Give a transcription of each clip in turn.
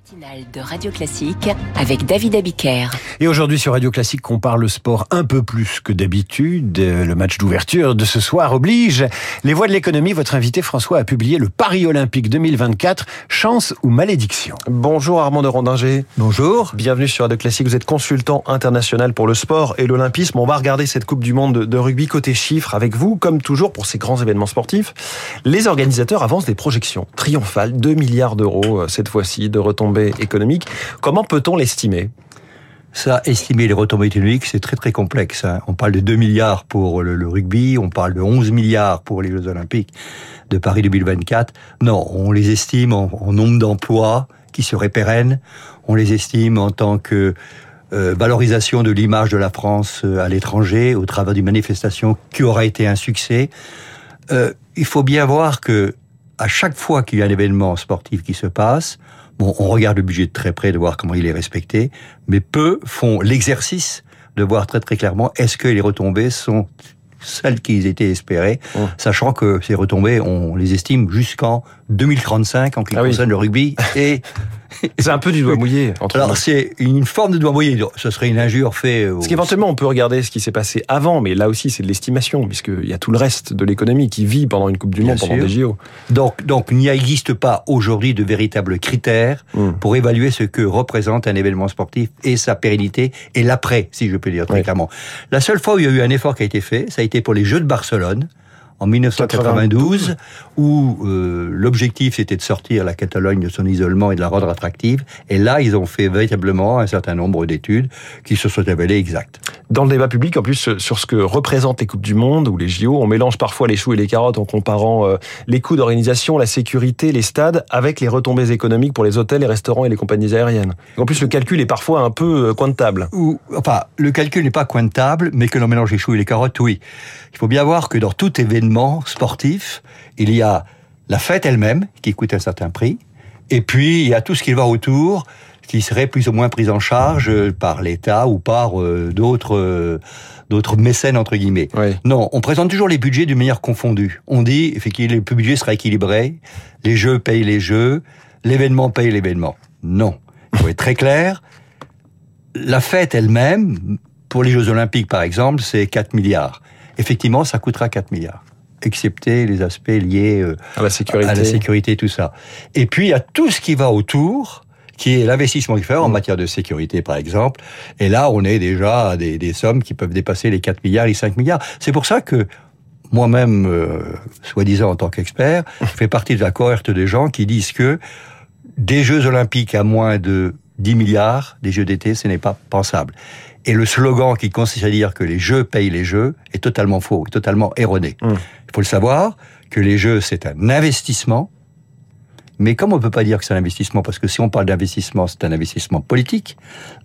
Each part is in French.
matinale de Radio Classique avec David Abiker. Et aujourd'hui sur Radio Classique, on parle sport un peu plus que d'habitude. Le match d'ouverture de ce soir oblige. Les voix de l'économie, votre invité François a publié le Paris Olympique 2024, chance ou malédiction? Bonjour Armand de Rondinger. Bonjour. Bienvenue sur Radio Classique. Vous êtes consultant international pour le sport et l'olympisme. On va regarder cette Coupe du Monde de rugby côté chiffres avec vous, comme toujours pour ces grands événements sportifs. Les organisateurs avancent des projections triomphales, 2 milliards d'euros euh, cette fois-ci de retombées économiques. Comment peut-on l'estimer? Ça, estimer les retombées économiques, c'est très très complexe. Hein. On parle de 2 milliards pour le, rugby, on parle de 11 milliards pour les Jeux Olympiques de Paris 2024. Non, on les estime en, nombre d'emplois qui seraient pérennes. On les estime en tant que euh, valorisation de l'image de la France euh, à l'étranger au travers d'une manifestation qui aura été un succès. Euh, il faut bien voir que à chaque fois qu'il y a un événement sportif qui se passe, bon, on regarde le budget de très près de voir comment il est respecté, mais peu font l'exercice de voir très très clairement est-ce que les retombées sont celles qui étaient espérées, sachant que ces retombées, on les estime jusqu'en 2035 en ce qui ah concerne le rugby et c'est un peu du doigt mouillé. Alors c'est une forme de doigt mouillé. Ce serait une injure faite. Parce qu'éventuellement on peut regarder ce qui s'est passé avant, mais là aussi c'est de l'estimation puisqu'il y a tout le reste de l'économie qui vit pendant une Coupe du Monde, pendant des JO. Donc donc il n'y existe pas aujourd'hui de véritables critères hmm. pour évaluer ce que représente un événement sportif et sa pérennité et l'après, si je peux dire très clairement. La seule fois où il y a eu un effort qui a été fait, ça a été pour les Jeux de Barcelone en 1992, où euh, l'objectif c'était de sortir la Catalogne de son isolement et de la rendre attractive. Et là, ils ont fait véritablement un certain nombre d'études qui se sont révélées exactes. Dans le débat public, en plus, sur ce que représentent les Coupes du Monde ou les JO, on mélange parfois les choux et les carottes en comparant euh, les coûts d'organisation, la sécurité, les stades, avec les retombées économiques pour les hôtels, les restaurants et les compagnies aériennes. En plus, le calcul est parfois un peu euh, comptable. Ou, enfin, le calcul n'est pas comptable, mais que l'on mélange les choux et les carottes, oui. Il faut bien voir que dans tout événement sportif, il y a la fête elle-même qui coûte un certain prix, et puis il y a tout ce qui va autour qui serait plus ou moins pris en charge par l'État ou par euh, d'autres euh, d'autres mécènes entre guillemets. Non, on présente toujours les budgets d'une manière confondue. On dit effectivement le budget sera équilibré, les jeux payent les jeux, l'événement paye l'événement. Non, il faut être très clair. La fête elle-même, pour les Jeux Olympiques par exemple, c'est 4 milliards. Effectivement, ça coûtera 4 milliards excepté les aspects liés euh, à la sécurité, à la sécurité, tout ça. Et puis il y a tout ce qui va autour qui est l'investissement qu'il fait en mm. matière de sécurité, par exemple. Et là, on est déjà à des, des sommes qui peuvent dépasser les 4 milliards, les 5 milliards. C'est pour ça que moi-même, euh, soi-disant en tant qu'expert, je fais partie de la cohorte des gens qui disent que des Jeux olympiques à moins de 10 milliards, des Jeux d'été, ce n'est pas pensable. Et le slogan qui consiste à dire que les jeux payent les jeux est totalement faux, est totalement erroné. Mmh. Il faut le savoir que les jeux, c'est un investissement mais comme on ne peut pas dire que c'est un investissement, parce que si on parle d'investissement, c'est un investissement politique.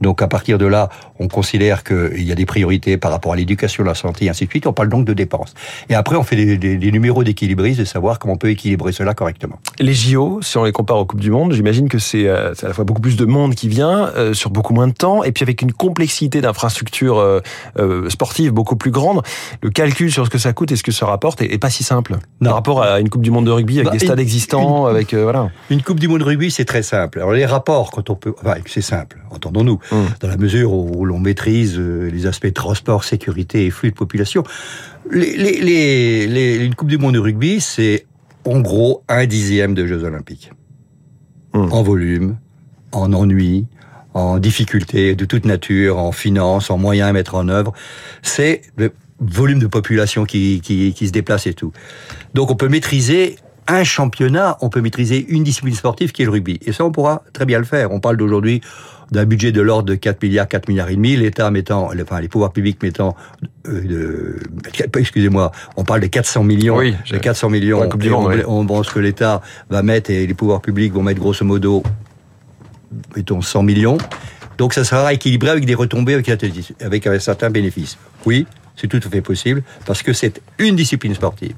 Donc à partir de là, on considère qu'il y a des priorités par rapport à l'éducation, la santé, et ainsi de suite. On parle donc de dépenses. Et après, on fait des, des, numéros d'équilibristes de savoir comment on peut équilibrer cela correctement. Les JO, si on les compare aux Coupes du Monde, j'imagine que c'est euh, à la fois beaucoup plus de monde qui vient, euh, sur beaucoup moins de temps, et puis avec une complexité d'infrastructures euh, euh, sportives beaucoup plus grande. Le calcul sur ce que ça coûte et ce que ça rapporte est, pas si simple. Non. Par rapport à une Coupe du Monde de rugby avec bah, des stades existants, avec voilà. Une Coupe du Monde de rugby, c'est très simple. Alors les rapports, quand on peut, enfin, c'est simple, entendons-nous, hum. dans la mesure où l'on maîtrise euh, les aspects transport, sécurité et flux de population. Les, les, les, une Coupe du Monde de rugby, c'est en gros un dixième de Jeux Olympiques. Hum. En volume, en ennui, en difficulté de toute nature, en finance, en moyens à mettre en œuvre. C'est le volume de population qui, qui, qui se déplace et tout. Donc on peut maîtriser un championnat, on peut maîtriser une discipline sportive qui est le rugby. Et ça, on pourra très bien le faire. On parle d'aujourd'hui d'un budget de l'ordre de 4 milliards, 4 milliards et demi, l'État mettant, enfin les pouvoirs publics mettant, euh, excusez-moi, on parle de 400 millions, oui, de 400 millions, on, pense que l'État va mettre et les pouvoirs publics vont mettre grosso modo, mettons 100 millions. Donc ça sera équilibré avec des retombées avec, avec un certain bénéfice. Oui, c'est tout à fait possible parce que c'est une discipline sportive.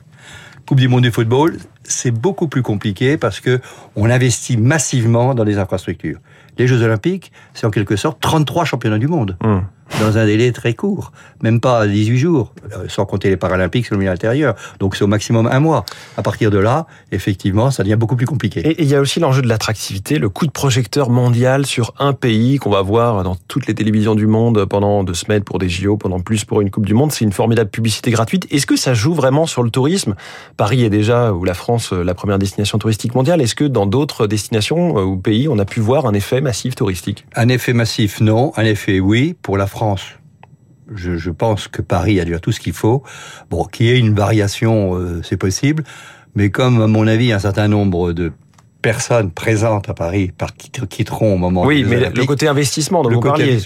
Coupe du monde du football, c'est beaucoup plus compliqué parce que on investit massivement dans les infrastructures. Les Jeux Olympiques, c'est en quelque sorte 33 championnats du monde. Hum dans un délai très court, même pas 18 jours, euh, sans compter les Paralympiques sur le milieu intérieur. Donc c'est au maximum un mois. À partir de là, effectivement, ça devient beaucoup plus compliqué. Et il y a aussi l'enjeu de l'attractivité, le coup de projecteur mondial sur un pays qu'on va voir dans toutes les télévisions du monde pendant deux semaines pour des JO, pendant plus pour une Coupe du Monde. C'est une formidable publicité gratuite. Est-ce que ça joue vraiment sur le tourisme? Paris est déjà, ou la France, la première destination touristique mondiale. Est-ce que dans d'autres destinations euh, ou pays, on a pu voir un effet massif touristique? Un effet massif, non. Un effet, oui. Pour la France, je, je, pense que Paris a déjà tout ce qu'il faut. Bon, qu'il y ait une variation, euh, c'est possible, mais comme à mon avis un certain nombre de personnes présentes à Paris quitteront au moment. Oui, mais le côté investissement dont le vous parliez.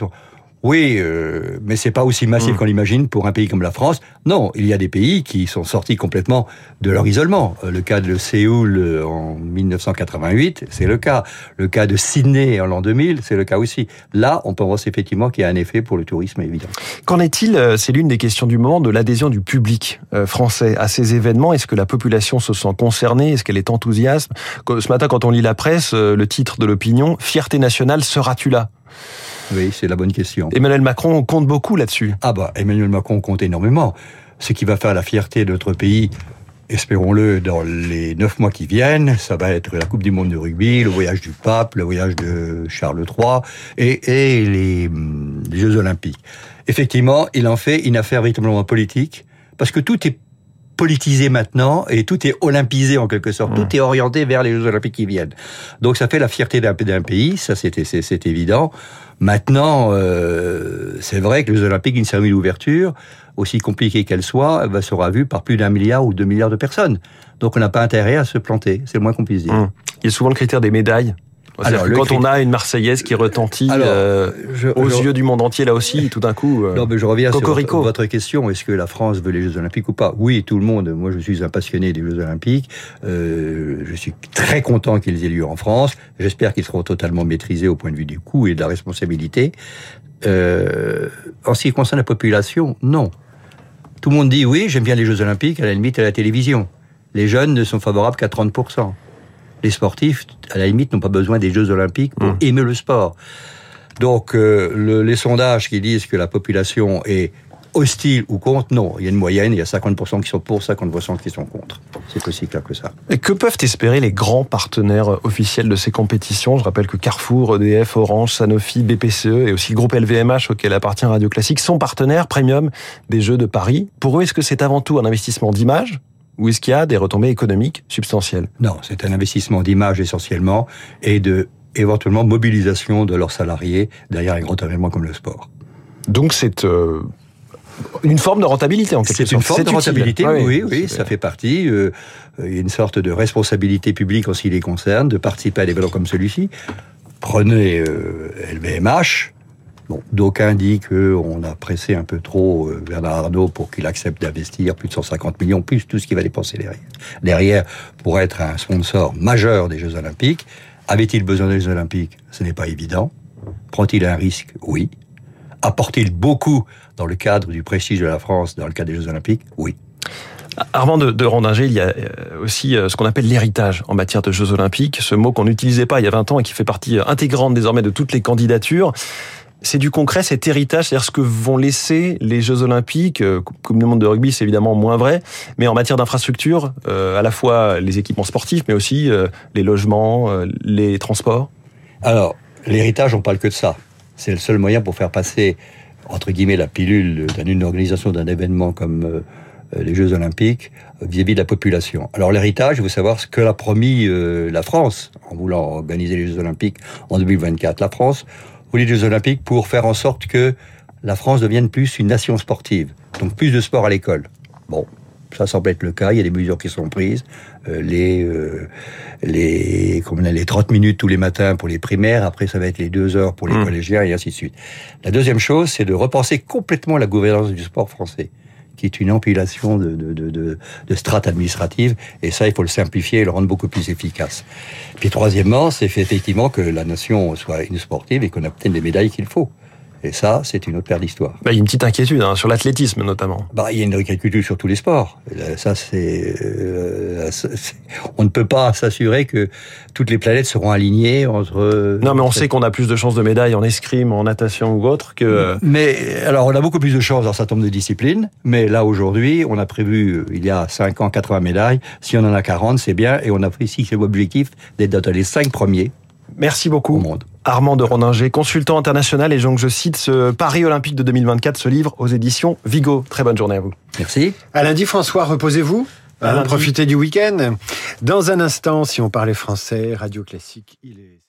Oui, euh, mais c'est pas aussi massif mm. qu'on l'imagine pour un pays comme la France. Non, il y a des pays qui sont sortis complètement de leur isolement. Euh, le cas de Séoul euh, en 1988, c'est le cas. Le cas de Sydney en l'an 2000, c'est le cas aussi. Là, on pense effectivement qu'il y a un effet pour le tourisme évident. Qu'en est-il C'est l'une des questions du moment de l'adhésion du public français à ces événements? Est-ce que la population se sent concernée? Est-ce qu'elle est enthousiaste? Ce matin, quand on lit la presse, le titre de l'opinion Fierté nationale, seras-tu là? Oui, c'est la bonne question. Emmanuel Macron compte beaucoup là-dessus. Ah bah, Emmanuel Macron compte énormément. Ce qui va faire la fierté de notre pays, espérons-le, dans les neuf mois qui viennent, ça va être la Coupe du Monde de rugby, le voyage du pape, le voyage de Charles III et, et les, les Jeux Olympiques. Effectivement, il en fait une affaire véritablement politique, parce que tout est politisé maintenant et tout est olympisé en quelque sorte. Tout mmh. est orienté vers les Jeux Olympiques qui viennent. Donc ça fait la fierté d'un pays, ça c'est évident. Maintenant, euh, c'est vrai que les Jeux Olympiques, une cérémonie d'ouverture, aussi compliquée qu'elle soit, sera vue par plus d'un milliard ou deux milliards de personnes. Donc on n'a pas intérêt à se planter, c'est le moins qu'on puisse dire. Mmh. Il y a souvent le critère des médailles alors, quand on a une Marseillaise qui retentit euh, aux yeux du monde entier là aussi, tout d'un coup. Euh, non, mais je reviens sur votre question. Est-ce que la France veut les Jeux Olympiques ou pas? Oui, tout le monde. Moi, je suis un passionné des Jeux Olympiques. Euh, je suis très content qu'ils aient lieu en France. J'espère qu'ils seront totalement maîtrisés au point de vue du coût et de la responsabilité. Euh, en ce qui concerne la population, non. Tout le monde dit oui, j'aime bien les Jeux Olympiques, à la limite à la télévision. Les jeunes ne sont favorables qu'à 30% les sportifs, à la limite, n'ont pas besoin des Jeux Olympiques pour mmh. aimer le sport. Donc, euh, les sondages qui disent que la population est hostile ou contre, non. Il y a une moyenne, il y a 50% qui sont pour, 50% qui sont contre. C'est aussi clair que ça. Et que peuvent espérer les grands partenaires officiels de ces compétitions? Je rappelle que Carrefour, EDF, Orange, Sanofi, BPCE et aussi le groupe LVMH auquel appartient Radio Classique sont partenaires premium des Jeux de Paris. Pour eux, est-ce que c'est avant tout un investissement d'image? Ou est-ce qu'il y a des retombées économiques substantielles? Non, c'est un investissement d'image essentiellement et de éventuellement mobilisation de leurs salariés derrière un grand événement comme le sport. Donc c'est euh, une forme de rentabilité en quelque sorte. C'est une forme de rentabilité, ah oui, oui, ça fait partie. Euh, il y a une sorte de responsabilité publique en ce qui les concerne, de participer à des événements comme celui-ci. Prenez LVMH, d'aucuns disent qu'on a pressé un peu trop euh, Bernard Arnault pour qu'il accepte d'investir plus de 150 millions, plus tout ce qu'il va dépenser derrière, derrière pour être un sponsor majeur des Jeux Olympiques. Avait-il besoin des Jeux Olympiques? Ce n'est pas évident. Prend-il un risque? Oui. Apporte-t-il beaucoup dans le cadre du prestige de la France, dans le cadre des Jeux Olympiques? Oui. Avant de, de il y a euh, aussi euh, ce qu'on appelle l'héritage en matière de Jeux Olympiques, ce mot qu'on n'utilisait pas il y a 20 ans et qui fait partie intégrante désormais de toutes les candidatures c'est du concret, cet héritage, c'est-à-dire ce que vont laisser les Jeux Olympiques, euh, comme le monde de rugby, c'est évidemment moins vrai, mais en matière d'infrastructure, euh, à la fois les équipements sportifs, mais aussi euh, les logements, les transports. Alors, l'héritage, on parle que de ça. C'est le seul moyen pour faire passer, entre guillemets, la pilule d'une organisation d'un événement comme les Jeux Olympiques vis-à-vis de la population. Alors l'héritage, il faut savoir ce que l'a promis la France en voulant organiser les Jeux Olympiques en 2024. La France, aux Jeux Olympiques pour faire en sorte que la France devienne plus une nation sportive. Donc plus de sport à l'école. Bon, ça semble être le cas. Il y a des mesures qui sont prises. Euh, les euh, les comme les 30 minutes tous les matins pour les primaires. Après, ça va être les deux heures pour les mmh. collégiens et ainsi de suite. La deuxième chose, c'est de repenser complètement la gouvernance du sport français qui est une empilation de, de, de, de, strates administratives. Et ça, il faut le simplifier et le rendre beaucoup plus efficace. Puis troisièmement, c'est effectivement que la nation soit une sportive et qu'on obtienne les médailles qu'il faut. Et ça, c'est une autre paire d'histoires. Bah, il y a une petite inquiétude hein, sur l'athlétisme notamment. Bah, il y a une inquiétude sur tous les sports. Ça, c'est, euh, on ne peut pas s'assurer que toutes les planètes seront alignées entre. Non, mais on sait qu'on a plus de chances de médailles en escrime, en natation ou autre que. Mais alors, on a beaucoup plus de chances dans un certain nombre de disciplines. Mais là, aujourd'hui, on a prévu il y a 5 ans 80 médailles. Si on en a 40, c'est bien. Et on a pris ici l'objectif d'être dans les 5 premiers. Merci beaucoup. Au monde. Armand de Roninger, consultant international, et donc je cite ce Paris Olympique de 2024, ce livre aux éditions Vigo. Très bonne journée à vous. Merci. À lundi, François, reposez-vous. Profitez du week-end. Dans un instant, si on parlait français, Radio Classique, il est...